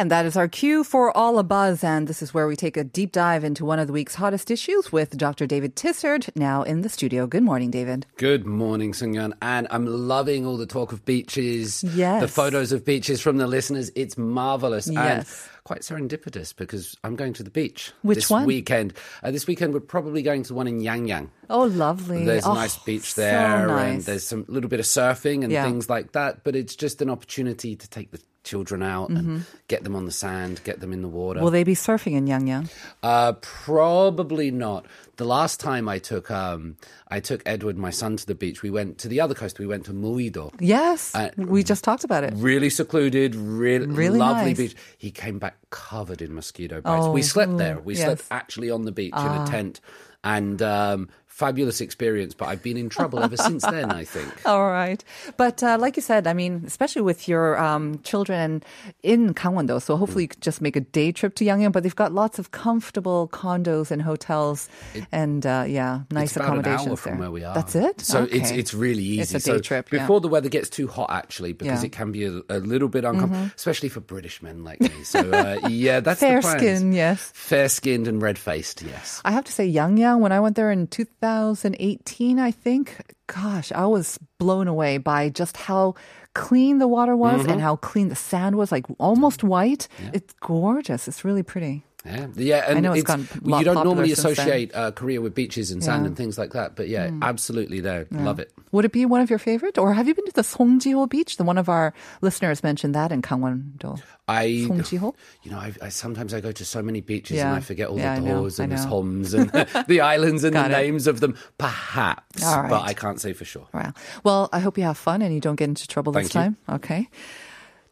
And that is our cue for All a Buzz. And this is where we take a deep dive into one of the week's hottest issues with Dr. David Tizzard now in the studio. Good morning, David. Good morning, Sungyeon. And I'm loving all the talk of beaches, Yes. the photos of beaches from the listeners. It's marvelous and quite serendipitous because I'm going to the beach Which this one? weekend. Uh, this weekend, we're probably going to the one in Yangyang. Oh, lovely. There's oh, a nice beach so there, and there's some little bit of surfing and Yeah. things like that. But it's just an opportunity to take the children out and get them on the sand, get them in the water. Mm-hmm. Will they be surfing in Yangyang? Uh, probably not. The last time I took um, I took Edward, my son, to the beach. We went to the other coast. We went to Muido. Yes. Uh, we just talked about it. Really secluded, really, Really lovely nice. beach. He came back covered in mosquito bites. Oh, we slept there. We yes. Ah. slept actually on the beach in a tent, and um, fabulous experience. But I've been in trouble ever since then. I think. All right. But uh, like you said, I mean, especially with your um, children in Gangwon-do, so hopefully you could just make a day trip to Yangyang. But they've got lots of comfortable condos and hotels, and uh, yeah, nice it's accommodations there. where we are. That's it. So it's Okay. it's really easy. It's a day so trip, yeah. before the weather gets too hot, actually, because Yeah. Mm-hmm. it can be a, a little bit uncomfortable, especially for British men like me. So uh, yeah, that's fair the skin. Yes. fair skinned and red faced. Yes. I have to say, Yangyang, when I went there in 2018, I think, gosh, I was blown away by just how clean the water was Mm-hmm. and how clean the sand was, like almost white. It's gorgeous. It's really pretty. Yeah, yeah, and know it's it's, gone well, you don't normally associate uh, Korea with beaches and sand Yeah. Mm. and things like that, but yeah, absolutely there. Love it. Would it be one of your favorite? Or have you been to the Songjiho beach? The one of our listeners mentioned that in Gangwon-do. I, Songjiho? you know, I, I sometimes I go to so many beaches Yeah. and I forget all Yeah, the doors I and the homes and the islands and the it. names of them. Perhaps, All but. I can't say for sure. Wow. Well, I hope you have fun and you don't get into trouble this Thank time. Okay.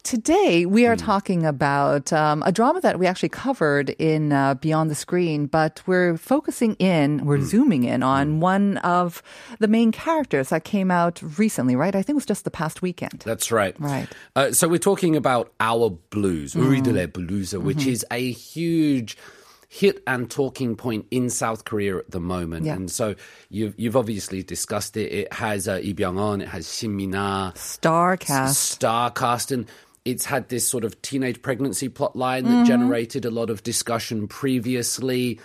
Today, we are mm. talking about um, a drama that we actually covered in uh, Beyond the Screen, but we're focusing in, we're mm. zooming in on mm. one of the main characters that came out recently, right? I think it was just the past weekend. That's right. Right. Uh, so we're talking about Our Blues, Uri de hmm. la Blusa, mm-hmm. which mm-hmm. is a huge hit and talking point in South Korea at the moment. Yeah. And so you've, you've obviously discussed it. It has uh, Lee Byung-hun, it has Shin Mina. Star cast. S- star cast. And it's had this sort of teenage pregnancy plot line that mm-hmm. generated a lot of discussion previously.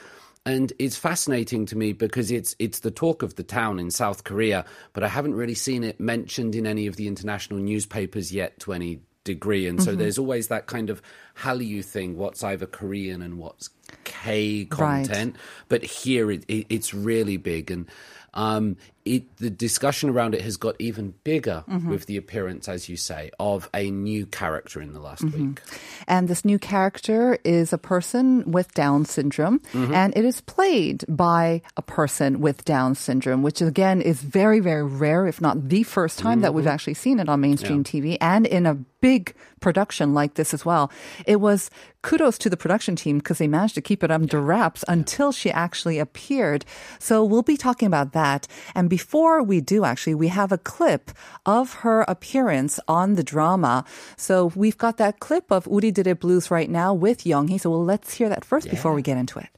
And it's fascinating to me because it's it's the talk of the town in South Korea but I haven't really seen it mentioned in any of the international newspapers yet to any degree. And so mm-hmm. there's always that kind of Hallyu thing what's either Korean and what's K content but here it, it, it's really big and um, it, the discussion around it has got even bigger with the appearance, as you say, of a new character in the last week. And this new character is a person with Down syndrome, Mm-hmm. and it is played by a person with Down syndrome, which again is very, very rare, if not the first time that Mm-hmm. we've actually seen it on mainstream TV and in a big production like this as well It was kudos to the production team because they managed to keep it under wraps until she actually appeared. So we'll be talking about that. And before we do, actually, we have a clip of her appearance on the drama. So we've got that clip of Uri Did It Blues right now with Younghee. So well, let's hear that first before we get into it.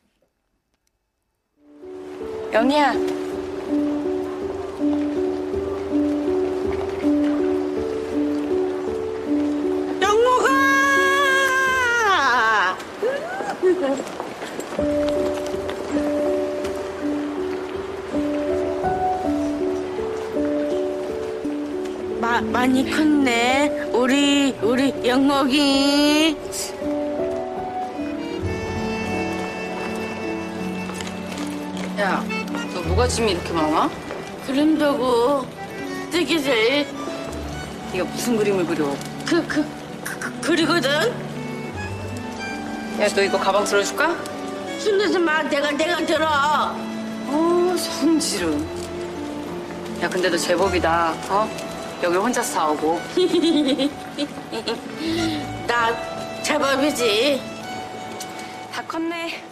영희야. 마, 많이 컸네. 우리, 우리 영옥이. 야, 너 뭐가 짐이 이렇게 많아? 그림도고, 뜨개질, 네가 무슨 그림을 그려? 그, 그, 그, 그 그리거든? 야, 너 이거 가방 들어줄까? 숨기지 마. 내가, 내가 들어. 어, 성지름. 야, 근데 너 제법이다. 어? 여기 혼자 싸우고. 나 제법이지. 다 컸네.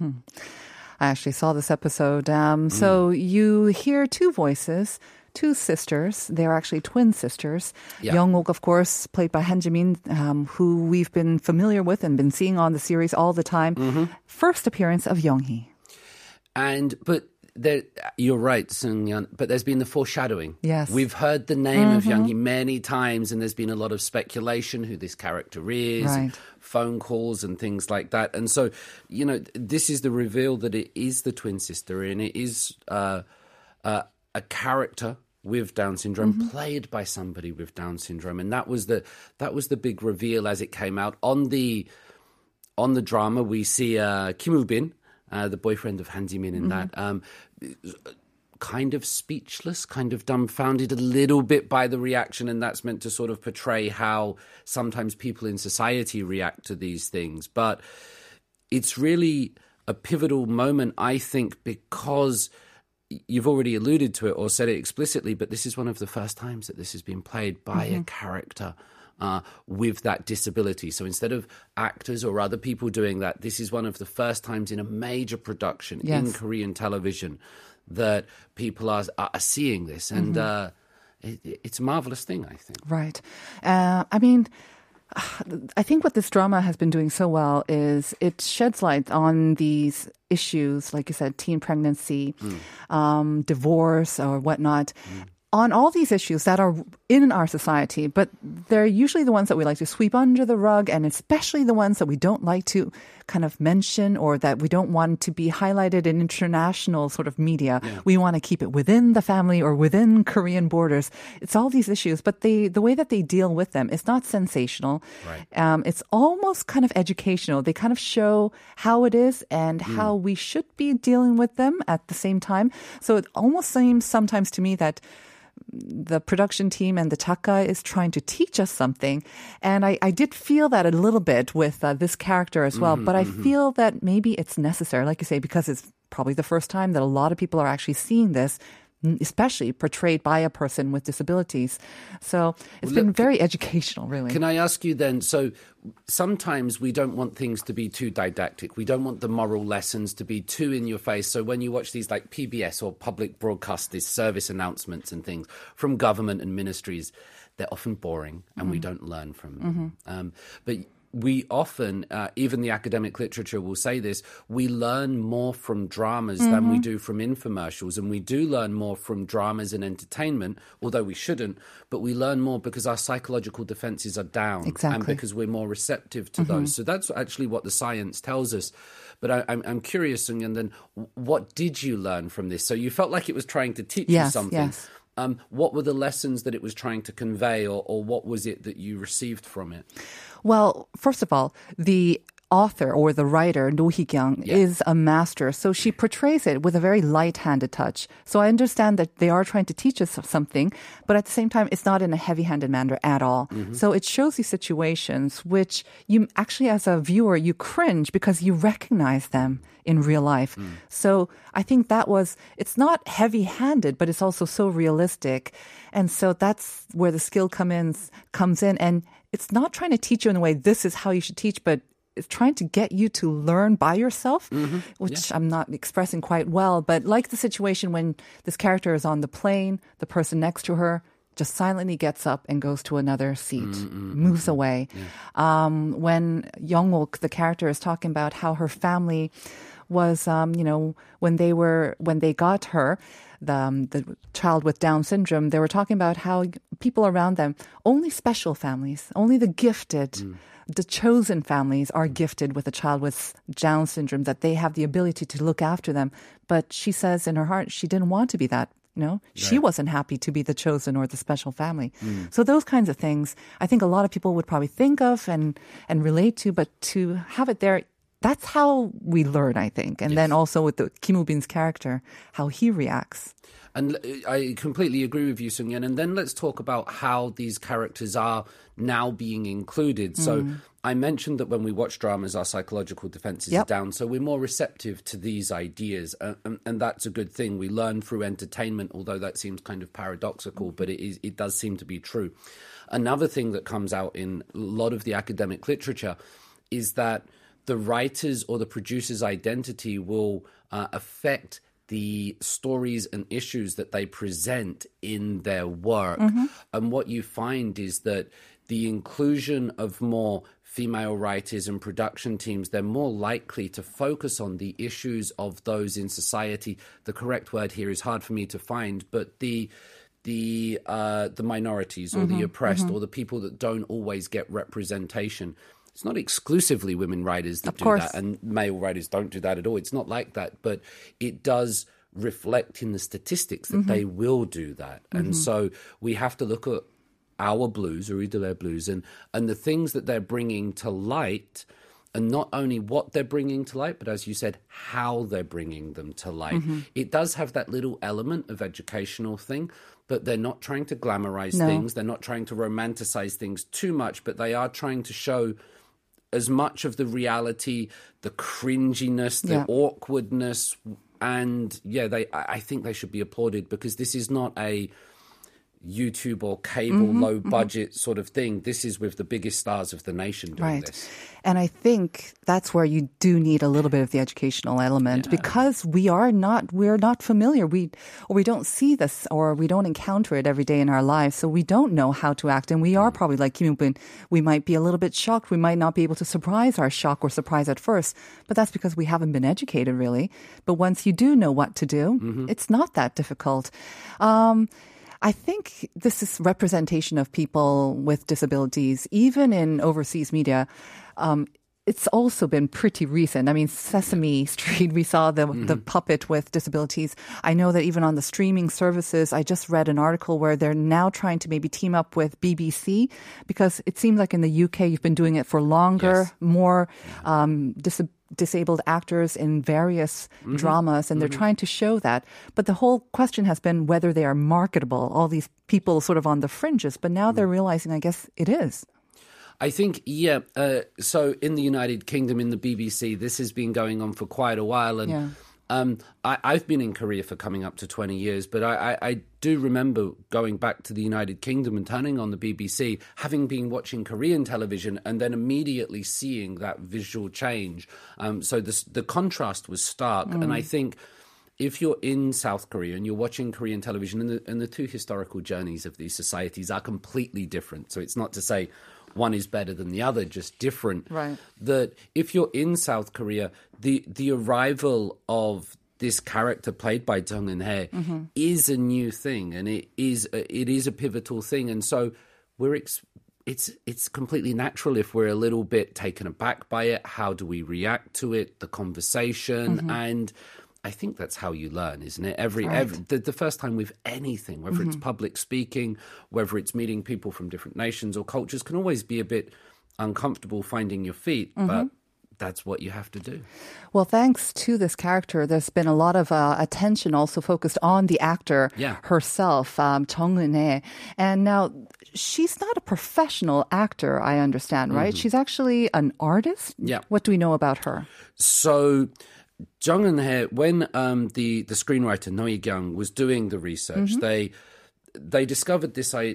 I actually saw this episode. Um, So you hear two voices, two sisters. They're actually twin sisters. Yeah. Young-ok, of course, played by Han Jimin, um, who we've been familiar with and been seeing on the series all the time. First appearance of Young-hee. And but there, you're right, Sungyeon. But there's been the foreshadowing. Yes. we've heard the name of Young Hee many times, and there's been a lot of speculation who this character is, Right. phone calls and things like that. And so, you know, this is the reveal that it is the twin sister, and it is uh, uh, a character with Down syndrome played by somebody with Down syndrome, and that was the that was the big reveal as it came out. On the on the drama, we see uh, Kim Woo Bin, uh, the boyfriend of Han Ji-min in that, um, kind of speechless, kind of dumbfounded a little bit by the reaction, and that's meant to sort of portray how sometimes people in society react to these things. But it's really a pivotal moment, I think, because you've already alluded to it or said it explicitly, but this is one of the first times that this has been played by a character. Uh, with that disability. So instead of actors or other people doing that, this is one of the first times in a major production in Korean television that people are, are seeing this. And uh, it, it's a marvelous thing, I think. Right. Uh, I mean, I think what this drama has been doing so well is it sheds light on these issues, like you said, teen pregnancy, um, divorce, or whatnot. On all these issues that are in our society, but they're usually the ones that we like to sweep under the rug, and especially the ones that we don't like to kind of mention or that we don't want to be highlighted in international sort of media. We want to keep it within the family or within Korean borders. It's all these issues, but they, the way that they deal with them is not sensational. Right. Um, it's almost kind of educational. They kind of show how it is and how we should be dealing with them at the same time. So it almost seems sometimes to me that the production team and the Taka is trying to teach us something. And I, I did feel that a little bit with uh, this character as well. but I feel that maybe it's necessary, like you say, because it's probably the first time that a lot of people are actually seeing this. Especially portrayed by a person with disabilities. So it's Well, been look, very educational, really. Can I ask you then? So sometimes we don't want things to be too didactic. We don't want the moral lessons to be too in your face. So when you watch these like PBS or public broadcast, these service announcements and things from government and ministries, they're often boring and we don't learn from them. Um, but we often, uh, even the academic literature will say this, we learn more from dramas than we do from infomercials. And we do learn more from dramas and entertainment, although we shouldn't, but we learn more because our psychological defenses are down. And because we're more receptive to those. So that's actually what the science tells us. But I, I'm, I'm curious, and then what did you learn from this? So you felt like it was trying to teach you Yes, something. yes. Um, what were the lessons that it was trying to convey, or, or what was it that you received from it? Well, first of all, the author or the writer, No Hee-kyung, Yeah. is a master. So she portrays it with a very light-handed touch. So I understand that they are trying to teach us something, but at the same time, it's not in a heavy-handed manner at all. Mm-hmm. So it shows these situations which you actually, as a viewer, you cringe because you recognize them in real life. Mm. So I think that was, it's not heavy-handed, but it's also so realistic. And so that's where the skill in, comes in. And it's not trying to teach you in a way, this is how you should teach, but trying to get you to learn by yourself, which I'm not expressing quite well. But like the situation when this character is on the plane, the person next to her just silently gets up and goes to another seat, moves away. Um, when Young-ok, the character, is talking about how her family was, um, you know, when they were when they got her, the um, the child with Down syndrome, they were talking about how people around them, only special families, only the gifted. The chosen families are mm. gifted with a child with Down syndrome that they have the ability to look after them. But she says in her heart she didn't want to be that. You know, she wasn't happy to be the chosen or the special family. Mm. So those kinds of things, I think a lot of people would probably think of and and relate to, but to have it there that's how we learn, I think. And then also with the Kim Woo-bin's character, how he reacts. And I completely agree with you, Sungyeon. And then let's talk about how these characters are now being included. So Mm. I mentioned that when we watch dramas, our psychological defenses Yep. are down. So we're more receptive to these ideas. Uh, and, and that's a good thing. We learn through entertainment, although that seems kind of paradoxical, but it, is, it does seem to be true. Another thing that comes out in a lot of the academic literature is that the writer's or the producer's identity will uh, affect the stories and issues that they present in their work. And what you find is that the inclusion of more female writers and production teams, they're more likely to focus on the issues of those in society. The correct word here is hard for me to find, but the the uh, the minorities or the oppressed or the people that don't always get representation. It's not exclusively women writers that Of do course. that, and male writers don't do that at all. It's not like that, but it does reflect in the statistics that they mm-hmm. will do that. And mm-hmm. so we have to look at our blues, or their blues, and and the things that they're bringing to light. And not only what they're bringing to light, but as you said, how they're bringing them to light. Mm-hmm. It does have that little element of educational thing, but they're not trying to glamorize No. things. They're not trying to romanticize things too much, but they are trying to show as much of the reality, the cringiness, the Yeah. awkwardness, and yeah, they. I I think they should be applauded because this is not a YouTube or cable Mm-hmm, low budget sort of thing. This is with the biggest stars of the nation doing Right. this. And I think that's where you do need a little bit of the educational element because we are not we're not familiar. We or we don't see this or we don't encounter it every day in our lives. So we don't know how to act. And we are probably like Kim we might be a little bit shocked. We might not be able to surprise our shock or surprise at first. But that's because we haven't been educated really. But once you do know what to do, it's not that difficult. Um, I think this is representation of people with disabilities, even in overseas media. Um, it's also been pretty recent. I mean, Sesame Street, we saw the the puppet with disabilities. I know that even on the streaming services, I just read an article where they're now trying to maybe team up with BBC because it seems like in the UK you've been doing it for longer, Yes. more um, disabled actors in various mm-hmm. dramas, and they're mm-hmm. trying to show that. But the whole question has been whether they are marketable. All these people sort of on the fringes, but now they're mm. realizing, I guess it is. I think, yeah. Uh, so in the United Kingdom, in the BBC, this has been going on for quite a while, and Yeah. Um, I, I've been in Korea for coming up to twenty years. But I, I, I do remember going back to the United Kingdom and turning on the BBC, having been watching Korean television, and then immediately seeing that visual change. Um, so the the contrast was stark, and I think if you're in South Korea and you're watching Korean television, and the, and the two historical journeys of these societies are completely different. So it's not to say one is better than the other, just different. Right. That if you're in South Korea, the the arrival of this character played by Jung Eun-hye mm-hmm. is a new thing, and it is a, it is a pivotal thing, and so we're. Ex- it's it's completely natural if we're a little bit taken aback by it. How do we react to it? The conversation, mm-hmm. and I think that's how you learn, isn't it? Every, every the, the first time with anything, whether it's public speaking, whether it's meeting people from different nations or cultures, can always be a bit uncomfortable finding your feet, but that's what you have to do. Well, thanks to this character, there's been a lot of uh, attention also focused on the actor Yeah. herself, um, Chung Eun-hae. And now, she's not a professional actor, I understand, right? She's actually an artist. Yeah. What do we know about her? So Jung Eun-hye, when um, the the screenwriter No Hee-kyung was doing the research, they they discovered this uh,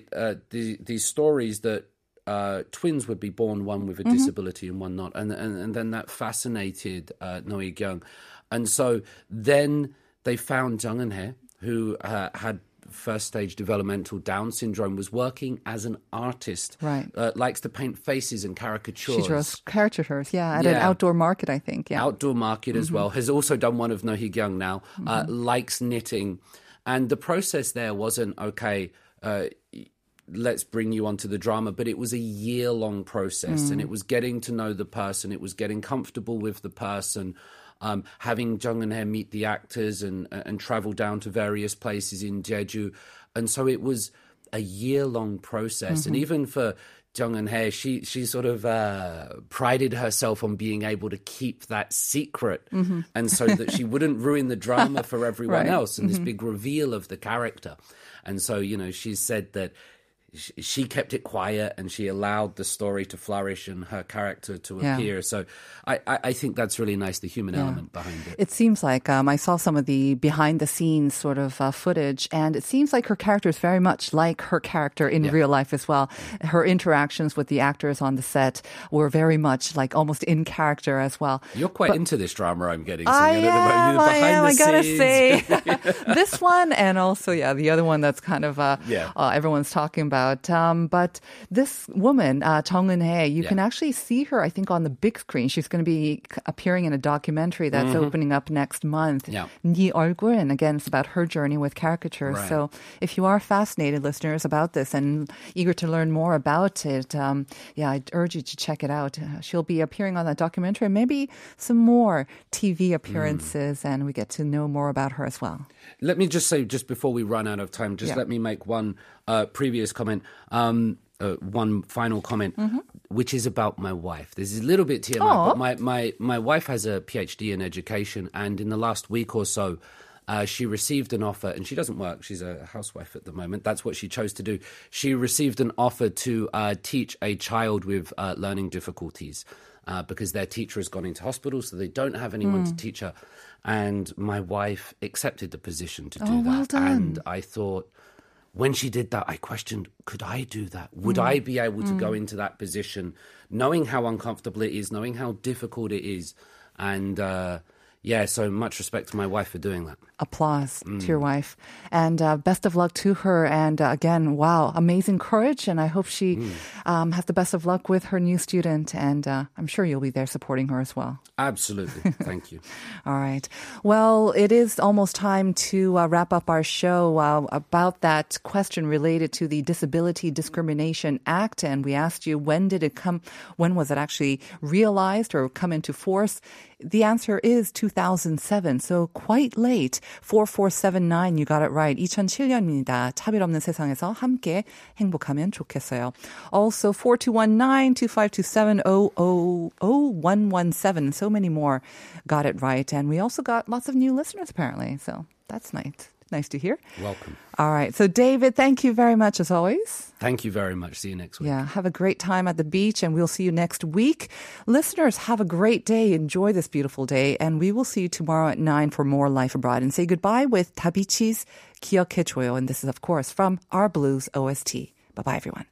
the, these stories that uh, twins would be born, one with a disability and one not, and and, and then that fascinated uh, No Hee-kyung, and so then they found Jung and Hae, who uh, had first stage developmental Down syndrome, was working as an artist, Right. Uh, likes to paint faces and caricatures. She draws caricatures, yeah, at an outdoor market, I think. Yeah. outdoor market as well. Has also done one of No Hee Kyung now. Uh, likes knitting, and the process there wasn't okay. Uh, let's bring you onto the drama, but it was a year long process, and it was getting to know the person. It was getting comfortable with the person. Um, having Jung Eun-hye meet the actors and and travel down to various places in Jeju, and so it was a year long process. And even for Jung Eun-hye, she she sort of uh, prided herself on being able to keep that secret, and so that she wouldn't ruin the drama for everyone Right. else and this big reveal of the character. And so, you know, she said that she kept it quiet and she allowed the story to flourish and her character to Yeah. appear. So, I, I, I think that's really nice, the human element behind it. It seems like um, I saw some of the behind the scenes sort of uh, footage, and it seems like her character is very much like her character in Yeah. real life as well. Her interactions with the actors on the set were very much like almost in character as well. You're quite into this drama, I'm getting. I Singing at the moment. am, The I am. I gotta scenes. say, this one and also yeah, the other one that's kind of uh, Yeah. uh, everyone's talking about Um, but this woman, uh, Chung Eun Hae, you Yeah. can actually see her. I think on the big screen. She's going to be c- appearing in a documentary that's opening up next month. Mm-hmm. Yeah. 네 얼굴, and again, it's about her journey with caricature. Right. So if you are fascinated, listeners, about this and eager to learn more about it, um, yeah, I urge you to check it out. Uh, she'll be appearing on that documentary, and maybe some more TV appearances, and we get to know more about her as well. Let me just say, just before we run out of time, just Yeah. let me make one uh, previous comment, um, uh, one final comment, which is about my wife. This is a little bit TMI, Aw. but my, my, my wife has a PhD in education, and in the last week or so, uh, she received an offer, and she doesn't work. She's a housewife at the moment. That's what she chose to do. She received an offer to uh, teach a child with uh, learning difficulties uh, because their teacher has gone into hospital, so they don't have anyone to teach her. And my wife accepted the position to do Oh, that. well done. And I thought, when she did that, I questioned, could I do that? Would I be able to go into that position, knowing how uncomfortable it is, knowing how difficult it is? And uh, yeah, so much respect to my wife for doing that. applause Mm. to your wife. And uh, best of luck to her. And uh, again, wow, amazing courage. And I hope she Mm. um, has the best of luck with her new student. And uh, I'm sure you'll be there supporting her as well. Absolutely. Thank you. All right. Well, it is almost time to uh, wrap up our show uh, about that question related to the Disability Discrimination Act. And we asked you, when did it come? When was it actually realized or come into force? The answer is 2007. So quite late. 4479, you got it right. 2007년입니다. 차별 없는 세상에서 함께 행복하면 좋겠어요. Also 4219, 2527, 0117. So many more got it right. And we also got lots of new listeners apparently. So that's nice. Nice to hear. Welcome. All right. So, David, thank you very much as always. Thank you very much. See you next week. Yeah. Have a great time at the beach, and we'll see you next week. Listeners, have a great day. Enjoy this beautiful day, and we will see you tomorrow at 9 for more Life Abroad. And say goodbye with Davichi's Kiyokechoyo. And this is, of course, from Our Blues OST. Bye bye, everyone.